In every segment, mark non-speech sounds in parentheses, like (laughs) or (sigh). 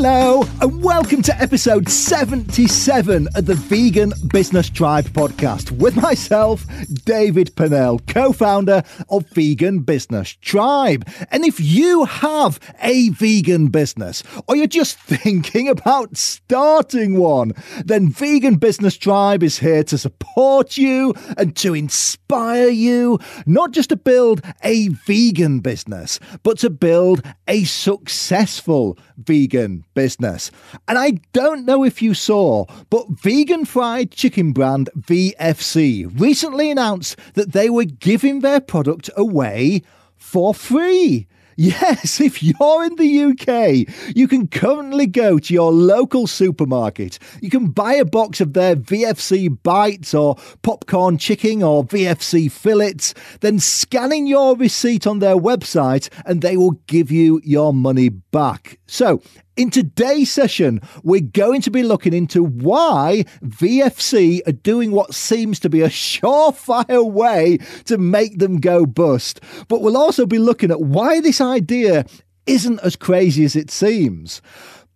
Hello, and welcome to episode 77 of the Vegan Business Tribe podcast with myself, David Purnell, co founder of Vegan Business Tribe. And if you have a vegan business or you're just (laughs) thinking about starting one, then Vegan Business Tribe is here to support you and to inspire you, not just to build a vegan business, but to build a successful vegan business. And I don't know if you saw, but vegan fried chicken brand VFC recently announced that they were giving their product away for free. (laughs) Yes, if you're in the UK, you can currently go to your local supermarket. You can buy a box of their VFC bites or popcorn chicken or VFC fillets, then scanning your receipt on their website and they will give you your money back. So, in today's session, we're going to be looking into why VFC are doing what seems to be a (laughs) surefire way to make them go bust. But we'll also be looking at why this idea isn't as crazy as it seems.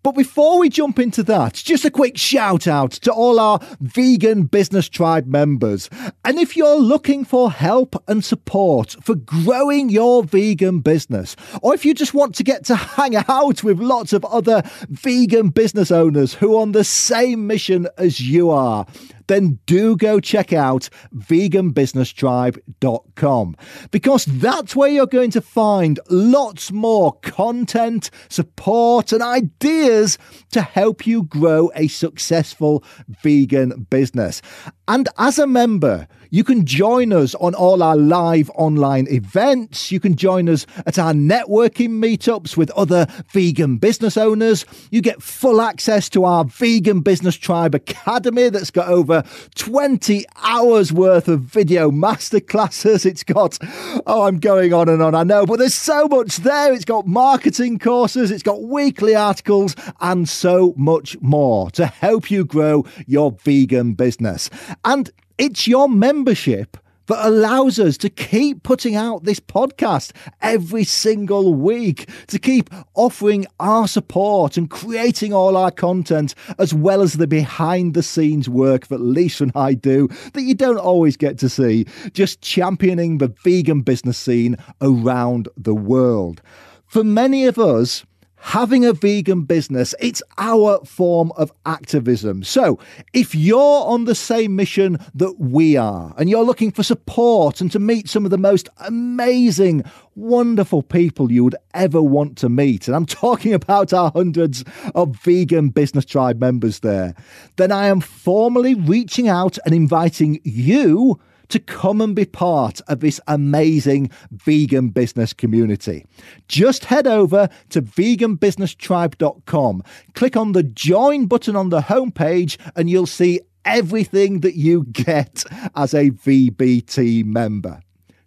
But before we jump into that, just a quick shout out to all our Vegan Business Tribe members. And if you're looking for help and support for growing your vegan business, or if you just want to get to hang out with lots of other vegan business owners who are on the same mission as you are, then do go check out veganbusinesstribe.com because that's where you're going to find lots more content, support, and ideas to help you grow a successful vegan business. And as a member, you can join us on all our live online events. You can join us at our networking meetups with other vegan business owners. You get full access to our Vegan Business Tribe Academy that's got over 20 hours worth of video masterclasses. It's got, oh, I'm going on and on, I know, but there's so much there. It's got marketing courses, it's got weekly articles, and so much more to help you grow your vegan business. And it's your membership that allows us to keep putting out this podcast every single week, to keep offering our support and creating all our content, as well as the behind the scenes work that Lisa and I do that you don't always get to see, just championing the vegan business scene around the world. For many of us, having a vegan business, it's our form of activism. So, if you're on the same mission that we are, and you're looking for support and to meet some of the most amazing, wonderful people you would ever want to meet, and I'm (laughs) talking about our hundreds of vegan business tribe members there, then I am formally reaching out and inviting you to come and be part of this amazing vegan business community. Just head over to veganbusinesstribe.com, click on the join button on the homepage, and you'll see everything that you get as a VBT member.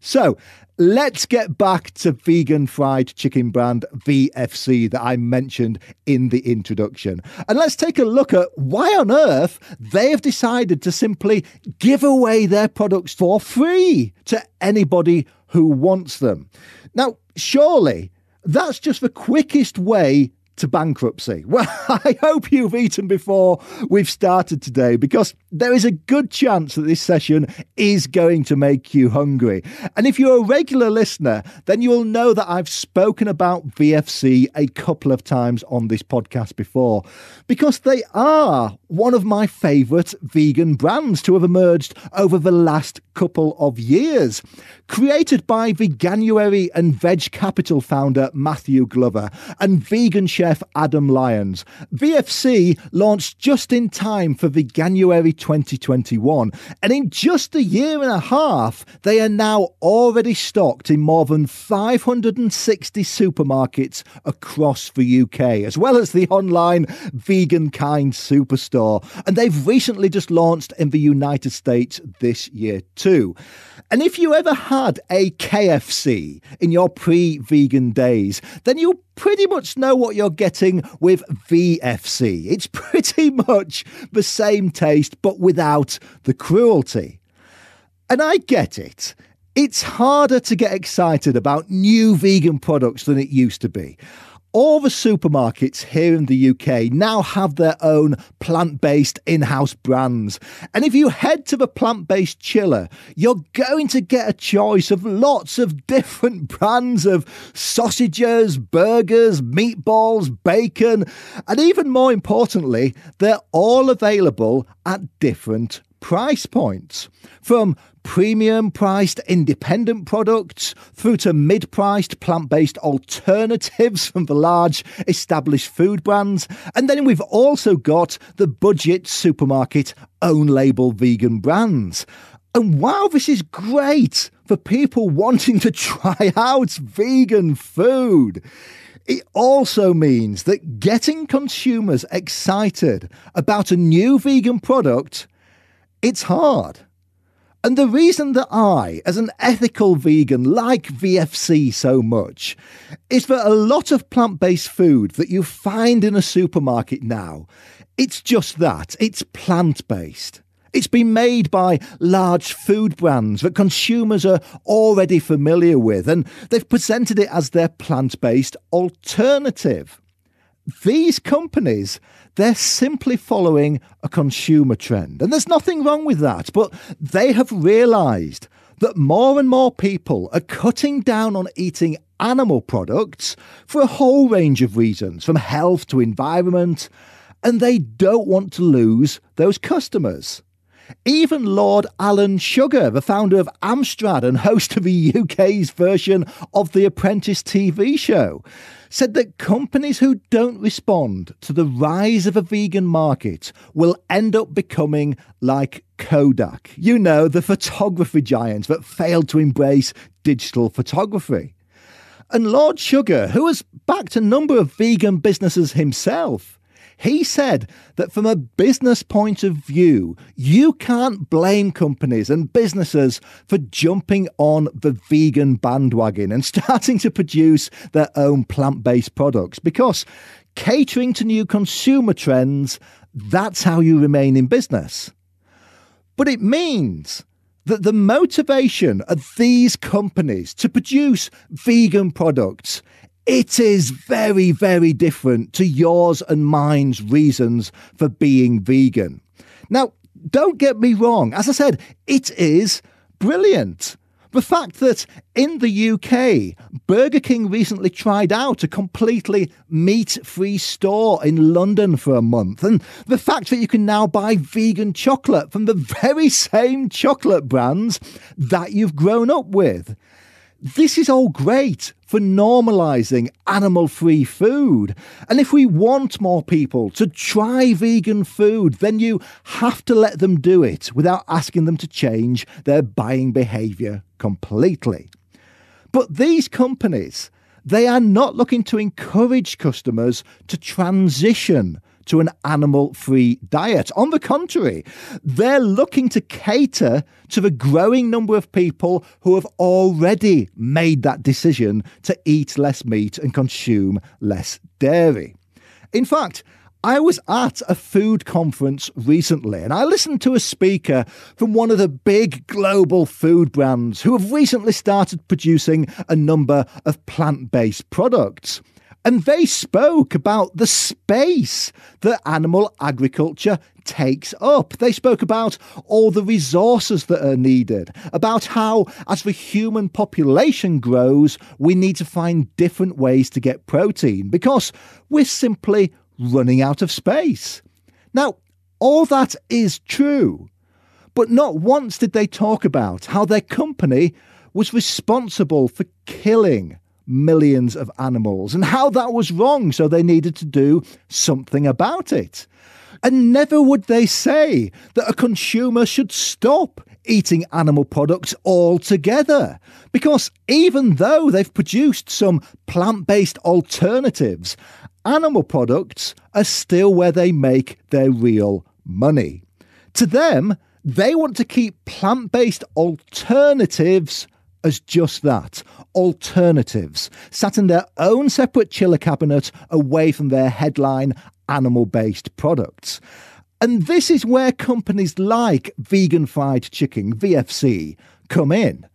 So, Let's get back to vegan fried chicken brand VFC that I mentioned in the introduction. And let's take a look at why on earth they have decided to simply give away their products for free to anybody who wants them. Now, surely that's just the quickest way to bankruptcy? (laughs) Well, I hope you've eaten before we've started today because there is a good chance that this session is going to make you hungry. And if you're a regular listener, then you will know that I've spoken about VFC a couple of times on this podcast before because they are one of my favourite vegan brands to have emerged over the last couple of years. Created by Veganuary and Veg Capital founder Matthew Glover and vegan chef Adam Lyons, VFC launched just in time for the January 2021. And in just a year and a half, they are now already stocked in more than 560 supermarkets across the UK, as well as the online Vegan Kind Superstore. And they've recently just launched in the United States this year, too. And if you ever had a KFC in your pre vegan days, then you'll pretty much know what you're getting with VFC. It's (laughs) pretty much the same taste, but without the cruelty. And I get it. It's harder to get excited about new vegan products than it used to be. All the supermarkets here in the UK now have their own plant based in house brands. And if you head to the plant based chiller, you're going to get a choice of lots of different (laughs) brands of sausages, burgers, meatballs, bacon, and even more importantly, they're all available at different price points. From premium priced independent products through to mid priced plant based alternatives from the large established food brands. And then we've also got the budget supermarket own label vegan brands. And wow, this is great for people (laughs) wanting to try out vegan food. It also means that getting consumers excited about a new vegan product, it's hard. And the reason that I, as an ethical vegan, like VFC so much is that a lot of plant based food that you find in a supermarket now, it's just that it's plant based. It's been made by large food brands that consumers are already familiar with, and they've presented it as their plant based alternative. These companies they're simply following a consumer trend. And there's nothing wrong with that, but they have realised that more and more people are cutting down on eating animal products for a whole range of reasons, from health to environment, and they don't want to lose those customers. Even Lord Alan Sugar, the founder of Amstrad and host of the UK's version of The Apprentice TV show, said that companies who don't respond to the rise of a vegan market will end up becoming like Kodak. You know, the photography giant that failed to embrace digital photography. And Lord Sugar, who has backed a number of vegan businesses himself, he said that from a business point of view, you can't blame companies and businesses for jumping on the vegan bandwagon and (laughs) starting to produce their own plant based products because catering to new consumer trends, that's how you remain in business. But it means that the motivation of these companies to produce vegan products it is very, very different to yours and mine's reasons for being vegan. Now, don't get me wrong. As I said, it is brilliant. The fact that in the UK, Burger King recently tried out a completely meat free store in London for a month, and the fact that you can now buy vegan chocolate from the (laughs) very same chocolate brands that you've grown up with. This is all great for normalizing animal free food. And if we want more people to try vegan food, then you have to let them do it without asking them to change their buying behavior completely. But these companies, they are not looking to encourage customers to transition to an animal free diet. On the contrary, they're looking to cater to the growing number of people who have already made that decision to eat less meat and consume less dairy. In fact, I was at a food conference recently and I listened to a speaker from one of the big global food brands who have recently started producing a number of plant based products. And they spoke about the space that animal agriculture takes up. They spoke about all the resources that are needed, about how, as the human population grows, we need to find different ways to get protein because we're simply running out of space. Now, all that is true, but not once did they talk about how their company was responsible for killing millions of animals and how that was wrong, so they needed to do something about it. And never would they say that a consumer should stop eating animal products altogether. Because even though they've produced some plant based alternatives, animal products are still where they make their real money. To them, they want to keep plant based alternatives as just that alternatives, sat in their own separate chiller cabinet away from their headline animal based products. And this is where companies like Vegan Fried Chicken, VFC, come in.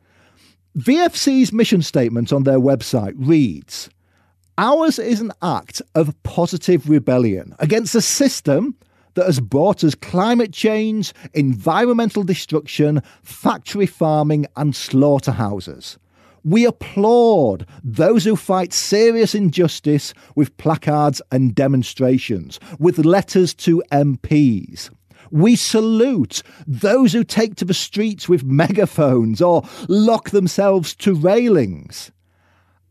VFC's mission statement on their website reads Ours is an act of positive rebellion against a system that has brought us climate change, environmental destruction, factory farming, and slaughterhouses. We applaud those who fight serious injustice with placards and demonstrations, with letters to MPs. We salute those who take to the streets with megaphones or lock themselves to railings.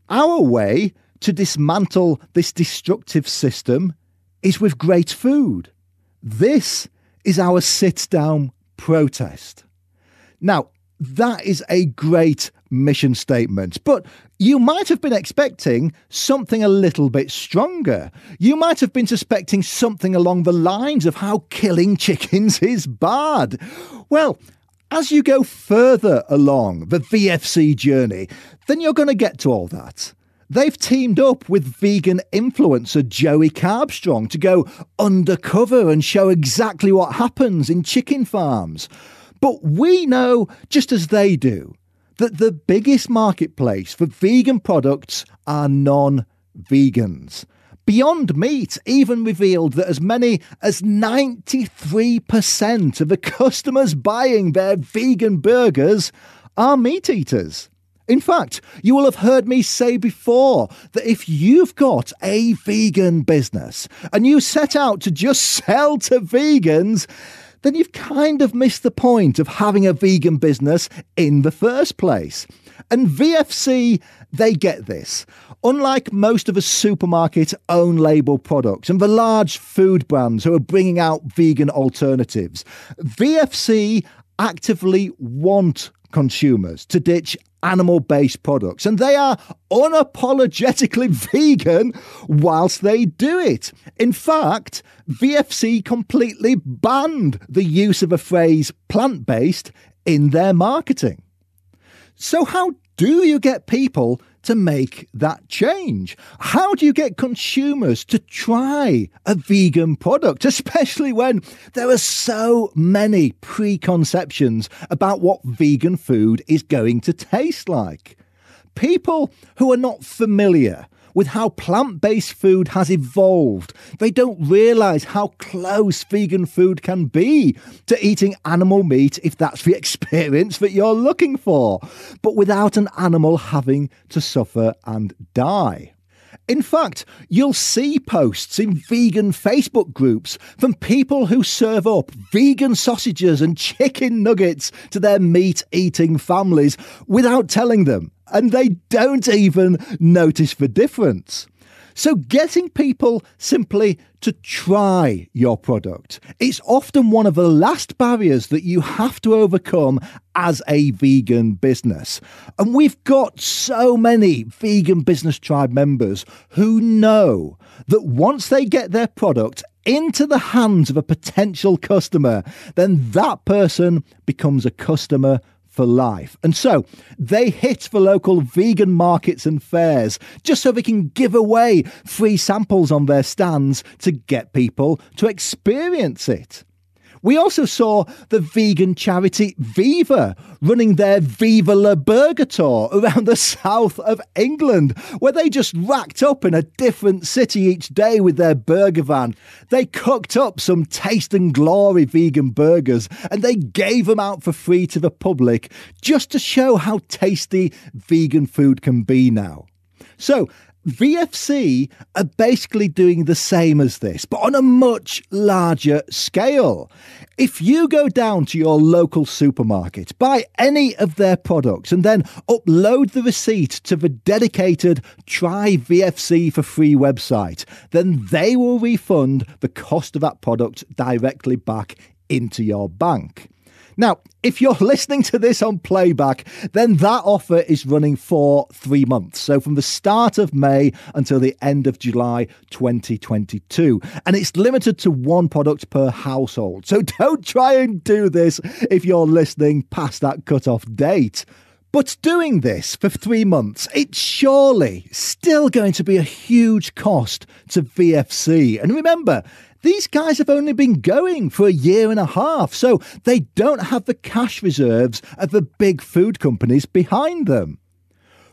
Our way to dismantle this destructive system is with great food. This is our sit down protest. Now, that is a great mission statement, but you might have been expecting something a little bit stronger. You might have been suspecting something along the lines of how killing chickens (laughs) is bad. Well, as you go further along the VFC journey, then you're going to get to all that. They've teamed up with vegan influencer Joey Carbstrong to go undercover and show exactly what happens in chicken farms. But we know, just as they do, that the biggest marketplace for vegan products are non vegans. Beyond Meat even revealed that as many as 93% of the customers buying their vegan burgers are meat eaters. In fact, you will have heard me say before that if you've got a vegan business and you set out to just (laughs) sell to vegans, then you've kind of missed the point of having a vegan business in the first place. And VFC, they get this. Unlike most of the supermarket own label products and the large food brands who are bringing out vegan alternatives, VFC actively want consumers to ditch animal based products, and they are unapologetically (laughs) vegan whilst they do it. In fact, VFC completely banned the use of a phrase plant based in their marketing. So, how do you get people to make that change? How do you get consumers to try a vegan product, especially when there are so many preconceptions about what vegan food is going to taste like? People who are not familiar with how plant based food has evolved. They don't realise how close vegan food can be to eating animal meat if that's the (laughs) experience that you're looking for, but without an animal having to suffer and die. In fact, you'll see posts in vegan Facebook groups from people who serve up vegan sausages and chicken nuggets to their meat eating families without telling them and they don't even notice the difference. So, getting people simply to try your product is often one of the last barriers that you have to overcome as a vegan business. And we've got so many vegan business tribe members who know that once they get their product into the hands of a potential customer, then that person becomes a customer for life. And so they hit the local vegan markets and fairs just so they can give away free samples on their stands to get people to experience it. We also saw the vegan charity Viva running their Viva La Burger tour around the south of England, where they just racked up in a different city each day with their burger van. They cooked up some taste and glory vegan burgers and they gave them out for free to the public just to show how tasty vegan food can be now. So, VFC are basically doing the same as this, but on a much larger scale. If you go down to your local supermarket, buy any of their products, and then upload the receipt to the dedicated Try VFC for Free website, then they will refund the cost of that product directly back into your bank. Now, if you're (laughs) listening to this on playback, then that offer is running for three months. So from the start of May until the end of July 2022. And it's limited to one product per household. So (laughs) don't try and do this if you're listening past that cut-off date. But doing this for three months, it's surely still going to be a huge cost to VFC. And remember, these guys have only been going for a year and a half, so they don't have the cash reserves of the big food companies behind them.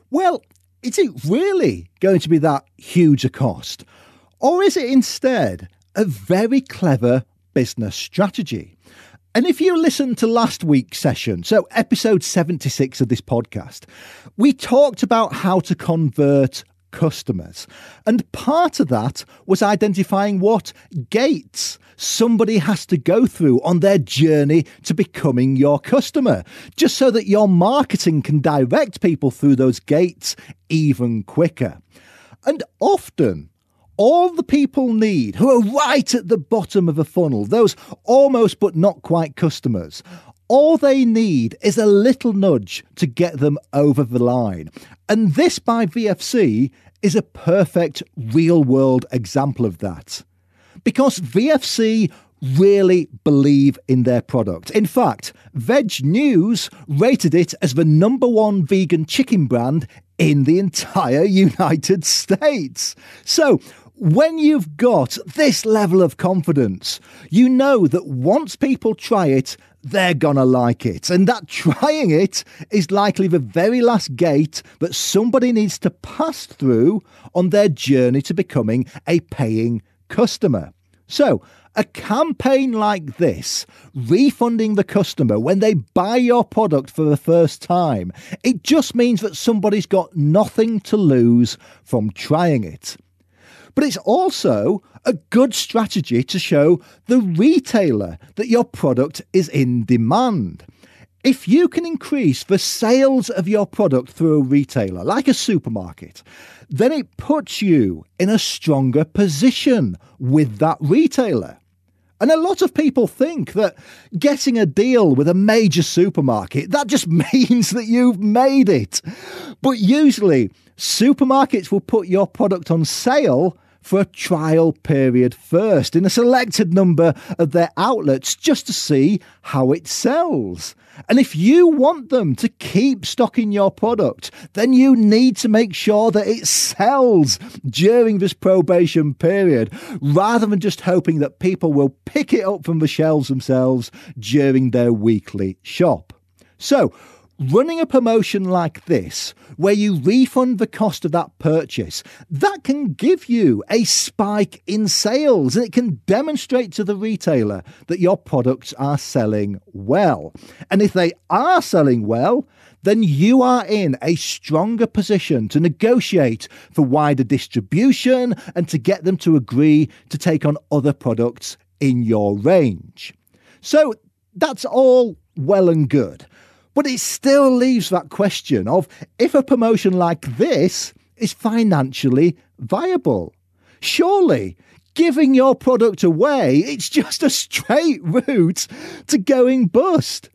Well, is it really going to be that huge a cost? Or is it instead a very clever business strategy? And if you listen to last week's session, so episode 76 of this podcast, we talked about how to convert customers. And part of that was identifying what gates somebody has to go through on their journey to becoming your customer, just so that your marketing can direct people through those gates even quicker. And often, all the people need who are right at the bottom of a funnel, those almost but not quite customers, all they need is a little nudge to get them over the line. And this by VFC is a perfect real world example of that. Because VFC really believe in their product. In fact, Veg News rated it as the number one vegan chicken brand in the entire (laughs) United States. So, when you've got this level of confidence, you know that once people try it, they're gonna like it. And that (laughs) trying it is likely the very last gate that somebody needs to pass through on their journey to becoming a paying customer. So, a campaign like this, refunding the customer when they buy your product for the first time, it just means that somebody's got nothing to lose from trying it. But it's also a good strategy to show the retailer that your product is in demand. If you can increase the sales of your product through a retailer, like a supermarket, then it puts you in a stronger position with that retailer. And a lot of people think that getting a deal with a major supermarket, that just (laughs) means that you've made it. But usually, supermarkets will put your product on sale for a trial period first in a selected number of their outlets just to see how it sells. And if you want them to keep stocking your product, then you need to make sure that it sells during this probation period rather than just hoping that people will pick it up from the shelves themselves during their weekly shop. So, running a promotion like this, where you refund the cost of that purchase, that can give you a spike in sales and it can demonstrate to the retailer that your products are selling well. And if they are selling well, then you are in a stronger position to negotiate for wider distribution and to get them to agree to take on other products in your range. So that's all well and good. But it still leaves that question of if a promotion like this is financially viable. Surely, giving your product away, it's just a straight (laughs) route to going bust.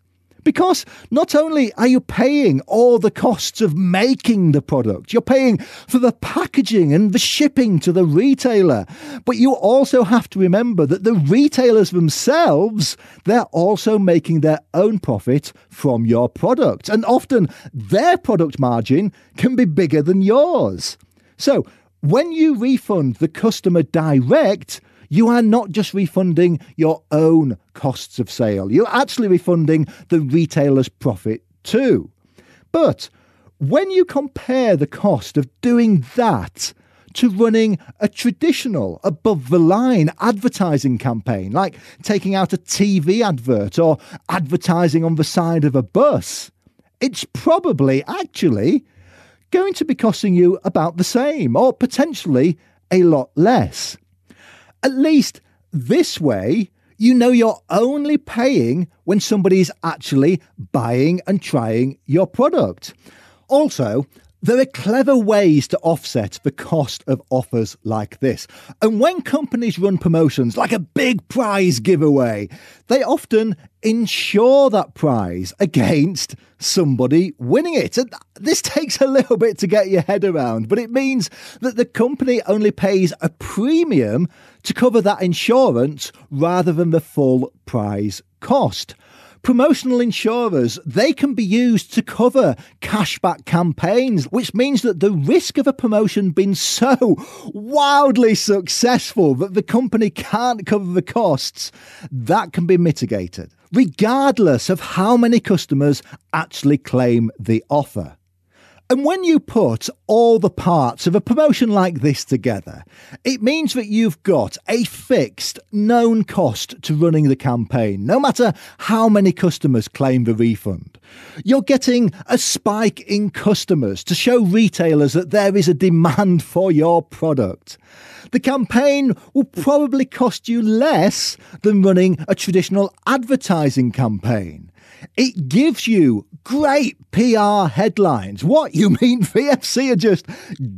Because not only are you paying all the costs of making the product, you're paying for the packaging and the shipping to the retailer, but you also have to remember that the retailers themselves, they're also making their own profit from your product. And often their product margin can be bigger than yours. So when you refund the customer direct, you are not just refunding your own costs of sale, you're actually refunding the retailer's profit too. But when you compare the cost of doing that to running a traditional above the line advertising campaign, like taking out a TV advert or advertising on the side of a bus, it's probably actually going to be costing you about the same or potentially a lot less. At least this way, you know you're only paying when somebody is actually buying and trying your product. Also, there are clever ways to offset the cost of offers like this. And when companies run promotions like a big prize giveaway, they often insure that prize against somebody winning it. And this takes a little bit to get your head around, but it means that the company only pays a premium to cover that insurance rather than the full prize cost promotional insurers, they can be used to cover cashback campaigns, which means that the risk of a promotion being so wildly successful that the company can't cover the costs, that can be mitigated, regardless of how many customers actually claim the offer. And when you put all the parts of a promotion like this together, it means that you've got a fixed, known cost to running the campaign, no matter how many customers claim the refund. You're getting a spike in customers to show retailers that there is a demand for your product. The campaign will probably cost you less than running a traditional advertising campaign. It gives you great PR headlines. What, you mean (laughs) VFC are just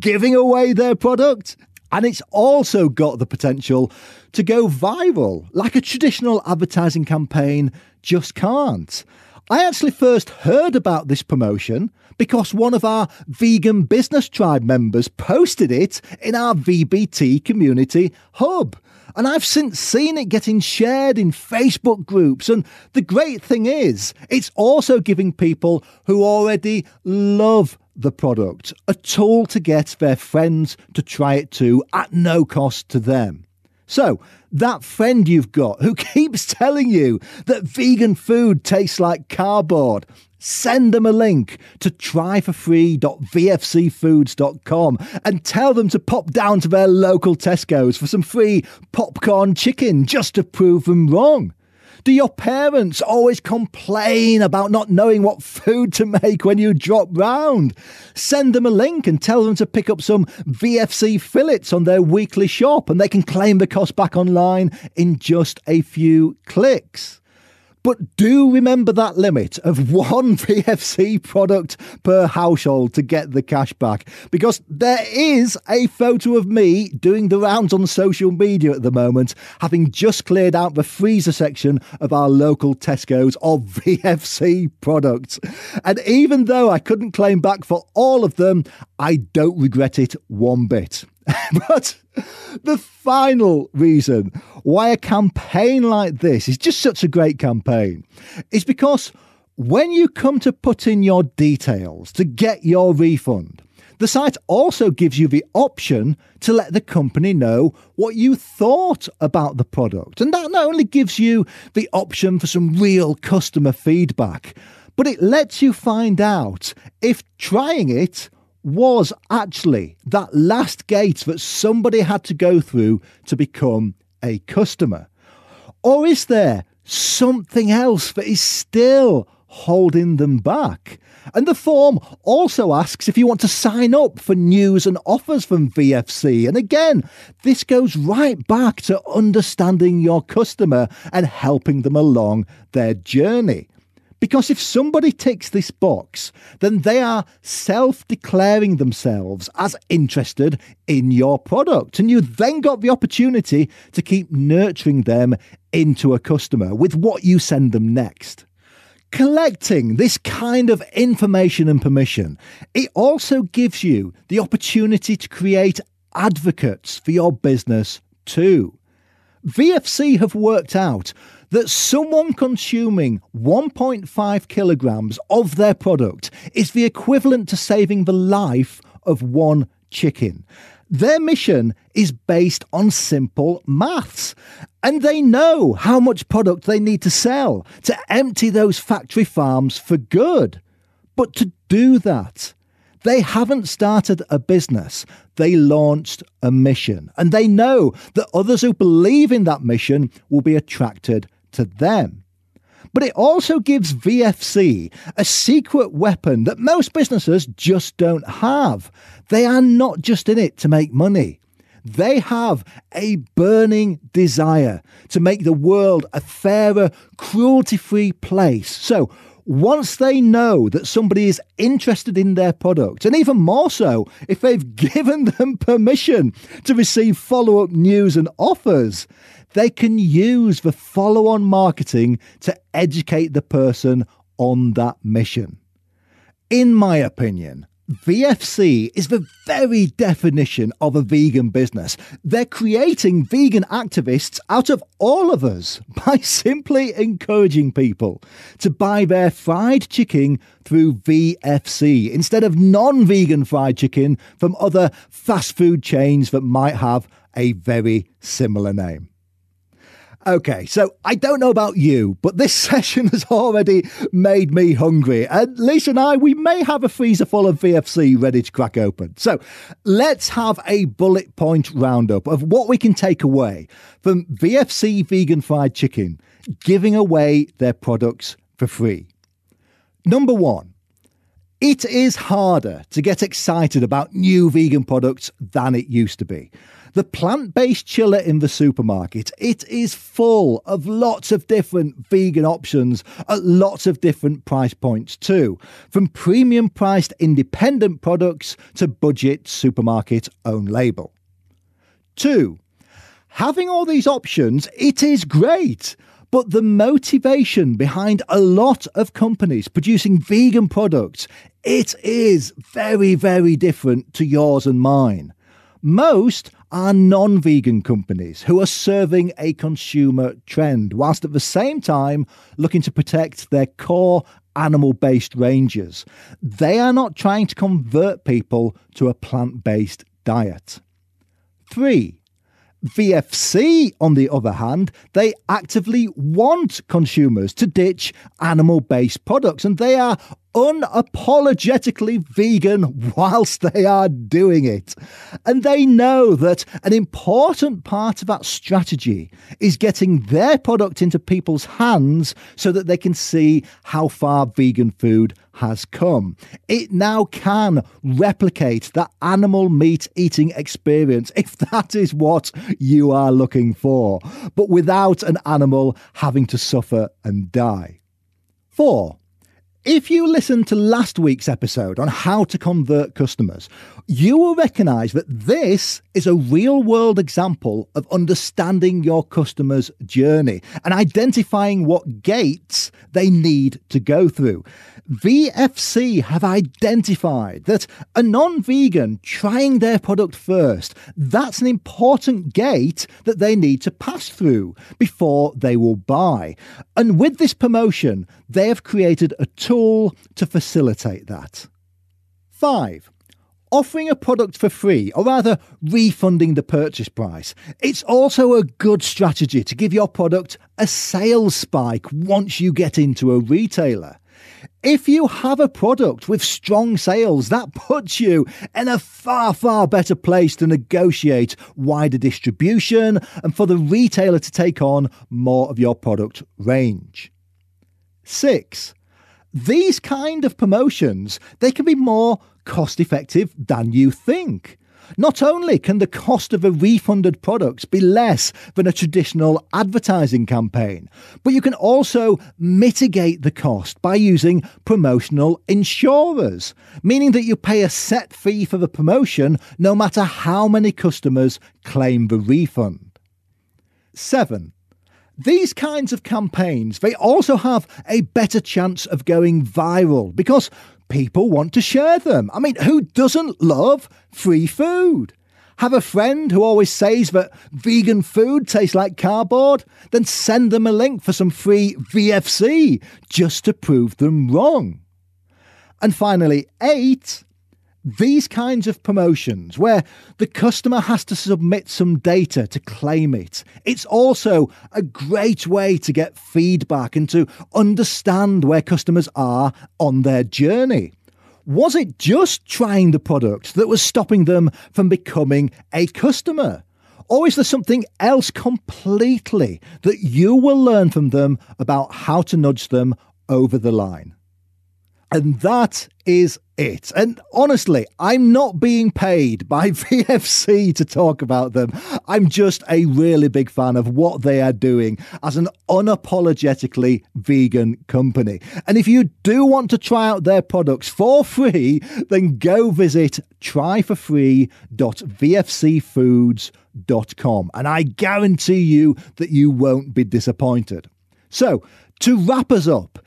giving away their product? And it's also got the potential to go viral, like a traditional advertising campaign just can't. I actually first heard about this promotion because one of our vegan business tribe members posted it in our VBT community hub. And I've since seen it getting shared in Facebook groups. And the great thing is, it's also giving people who already love the product a tool to get their friends to try it too at no cost to them. So, that friend you've got who (laughs) keeps telling you that vegan food tastes like cardboard, send them a link to tryforfree.vfcfoods.com and tell them to pop down to their local Tesco's for some free popcorn chicken just to prove them wrong. Do your parents always complain about not knowing what food to make when you drop round? Send them a link and tell them to pick up some VFC fillets on their weekly shop and they can claim the cost back online in just a few clicks. But do remember that limit of (laughs) one VFC product per household to get the cash back, because there is a photo of me doing the rounds on social media at the moment, having just cleared out the freezer section of our local Tesco's of (laughs) VFC products. And even though I couldn't claim back for all of them, I don't regret it one bit. (laughs) but the final reason why a campaign like this is just such a great campaign is because when you come to put in your details to get your refund, the site also gives you the option to let the company know what you thought about the product. And that not only gives you the option for some real customer feedback, but it lets you find out if trying it was actually that last gate that somebody had to go through to become a customer? Or is there something else that is still holding them back? And the form also asks if you want to sign up for news and offers from VFC. And again, this goes right back to understanding your customer and helping them along their journey. Because if somebody ticks this box, then they are self declaring themselves as interested in your product. And you've then got the opportunity to keep nurturing them into a customer with what you send them next. Collecting this kind of information and permission, it also gives you the opportunity to create advocates for your business too. VFC have worked out that someone consuming 1.5 kilograms of their product is the equivalent to saving the life of one chicken. Their mission is based on simple maths, and they know how much product they need to sell to empty those factory farms for good. But to do that, they haven't started a business, they launched a mission. And they know that others who believe in that mission will be attracted to them. But it also gives VFC a secret weapon that most businesses just don't have. They are not just in it to make money. They have a burning desire to make the world a fairer, cruelty free place. So, once they know that somebody is interested in their product, and even more so if they've (laughs) given them permission to receive follow up news and offers, they can use the follow on marketing to educate the person on that mission. In my opinion, VFC is the very definition of a vegan business. They're creating vegan activists out of all of us (laughs) by simply encouraging people to buy their fried chicken through VFC instead of non vegan fried chicken from other fast food chains that might have a very similar name. Okay, so I don't know about you, but this (laughs) session has already made me hungry. And Lisa and I, we may have a freezer full of VFC ready to crack open. So let's have a bullet point roundup of what we can take away from VFC Vegan Fried Chicken giving away their products for free. Number one, it is harder to get excited about new vegan products than it used to be. The plant based chiller in the supermarket, it is full of lots of different vegan options at lots of different price points too, from premium priced independent products to budget supermarket own label. Two, having all these options, it is great. But the motivation behind a lot of companies producing vegan products, it is very, very different to yours and mine. Most are non vegan companies who are serving a consumer trend, whilst at the same time looking to protect their core animal based ranges. They are not trying to convert people to a plant based diet. Three, VFC, on the other hand, they actively want consumers to ditch animal based products and they are unapologetically vegan whilst they are doing it. And they know that an important part of that strategy is getting their product into people's hands so that they can see how far vegan food has come. It now can replicate that animal meat eating experience (laughs) if that is what you are looking for, but without an animal having to suffer and die. Four, if you listened to last week's episode on how to convert customers, you will recognize that this is a real world example of understanding your customer's journey and identifying what gates they need to go through. VFC have identified that a non vegan trying their product first, that's an important gate that they need to pass through before they will buy. And with this promotion, they have created a tool to facilitate that. 5 offering a product for free, or rather refunding the purchase price. It's also a good strategy to give your product a sales spike once you get into a retailer. If you have a product with strong sales, that puts you in a far, far better place to negotiate wider distribution and for the retailer to take on more of your product range. Six, these kind of promotions, they can be more cost effective than you think. Not only can the cost of a refunded product be less than a traditional advertising campaign, but you can also mitigate the cost by using promotional insurers, meaning that you pay a set fee for the promotion no matter how many customers claim the refund. 7. These kinds of campaigns, they also have a better chance of going viral because people want to share them. I mean, who doesn't love free food? Have a friend who always says that vegan food tastes like cardboard? Then send them a link for some free VFC just to prove them wrong. And finally, eight, these kinds of promotions where the customer has to submit some data to claim it, it's also a great way to get feedback and to understand where customers are on their journey. Was it just trying the product that was stopping them from becoming a customer? Or is there something else completely that you will learn from them about how to nudge them over the line? And that is it. And honestly, I'm not being paid by (laughs) VFC to talk about them. I'm just a really big fan of what they are doing as an unapologetically vegan company. And if you do want to try out their products for free, then go visit tryforfree.vfcfoods.com. And I guarantee you that you won't be disappointed. So, to wrap us up,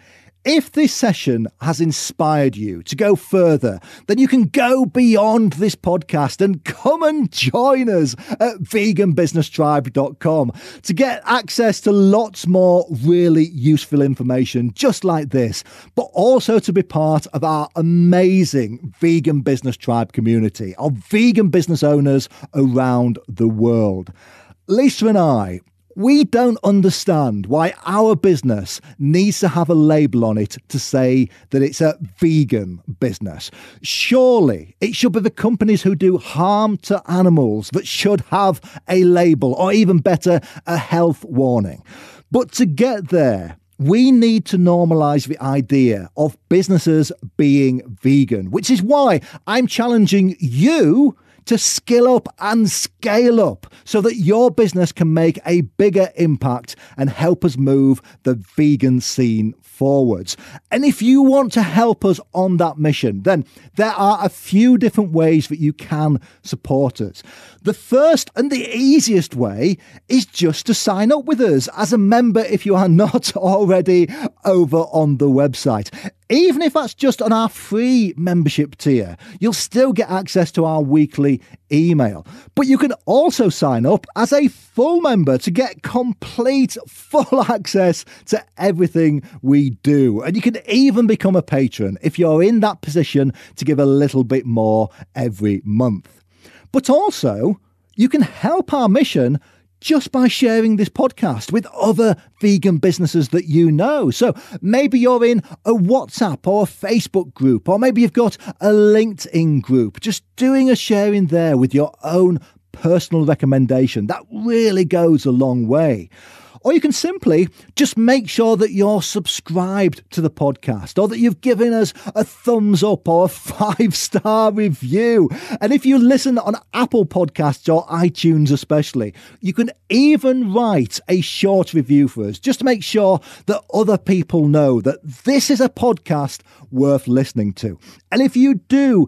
if this session has inspired you to go further, then you can go beyond this podcast and come and join us at veganbusinesstribe.com to get access to lots more really useful information just like this, but also to be part of our amazing vegan business tribe community of vegan business owners around the world. Lisa and I we don't understand why our business needs to have a label on it to say that it's a vegan business. Surely it should be the companies who do harm to animals that should have a label, or even better, a health warning. But to get there, we need to normalize the idea of businesses being vegan, which is why I'm challenging you to skill up and scale up so that your business can make a bigger impact and help us move the vegan scene forwards. And if you want to help us on that mission, then there are a few different ways that you can support us. The first and the easiest way is just to sign up with us as a member if you are (laughs) not already over on the website. Even if that's just on our free membership tier, you'll still get access to our weekly email. But you can also sign up as a full member to get complete (laughs) full access to everything we do. And you can even become a patron if you're in that position to give a little bit more every month. But also, you can help our mission just by sharing this podcast with other vegan businesses that you know. So maybe you're in a WhatsApp or a Facebook group, or maybe you've got a LinkedIn group, just doing a sharing there with your own personal recommendation. That really goes a long way. Or you can simply just make sure that you're subscribed to the podcast or that you've given us a thumbs up or a (laughs) five star review. And if you listen on Apple Podcasts or iTunes, especially, you can even write a short review for us just to make sure that other people know that this is a podcast worth listening to. And if you do,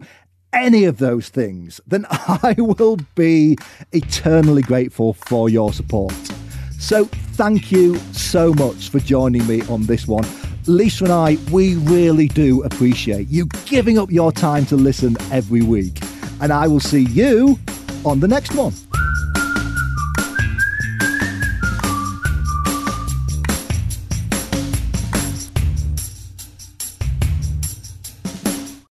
any of those things, then (laughs) I will be eternally grateful for your support. So thank you so much for joining me on this one. Lisa and I, we really do appreciate you giving up your time to listen every week. And I will see you on the next one.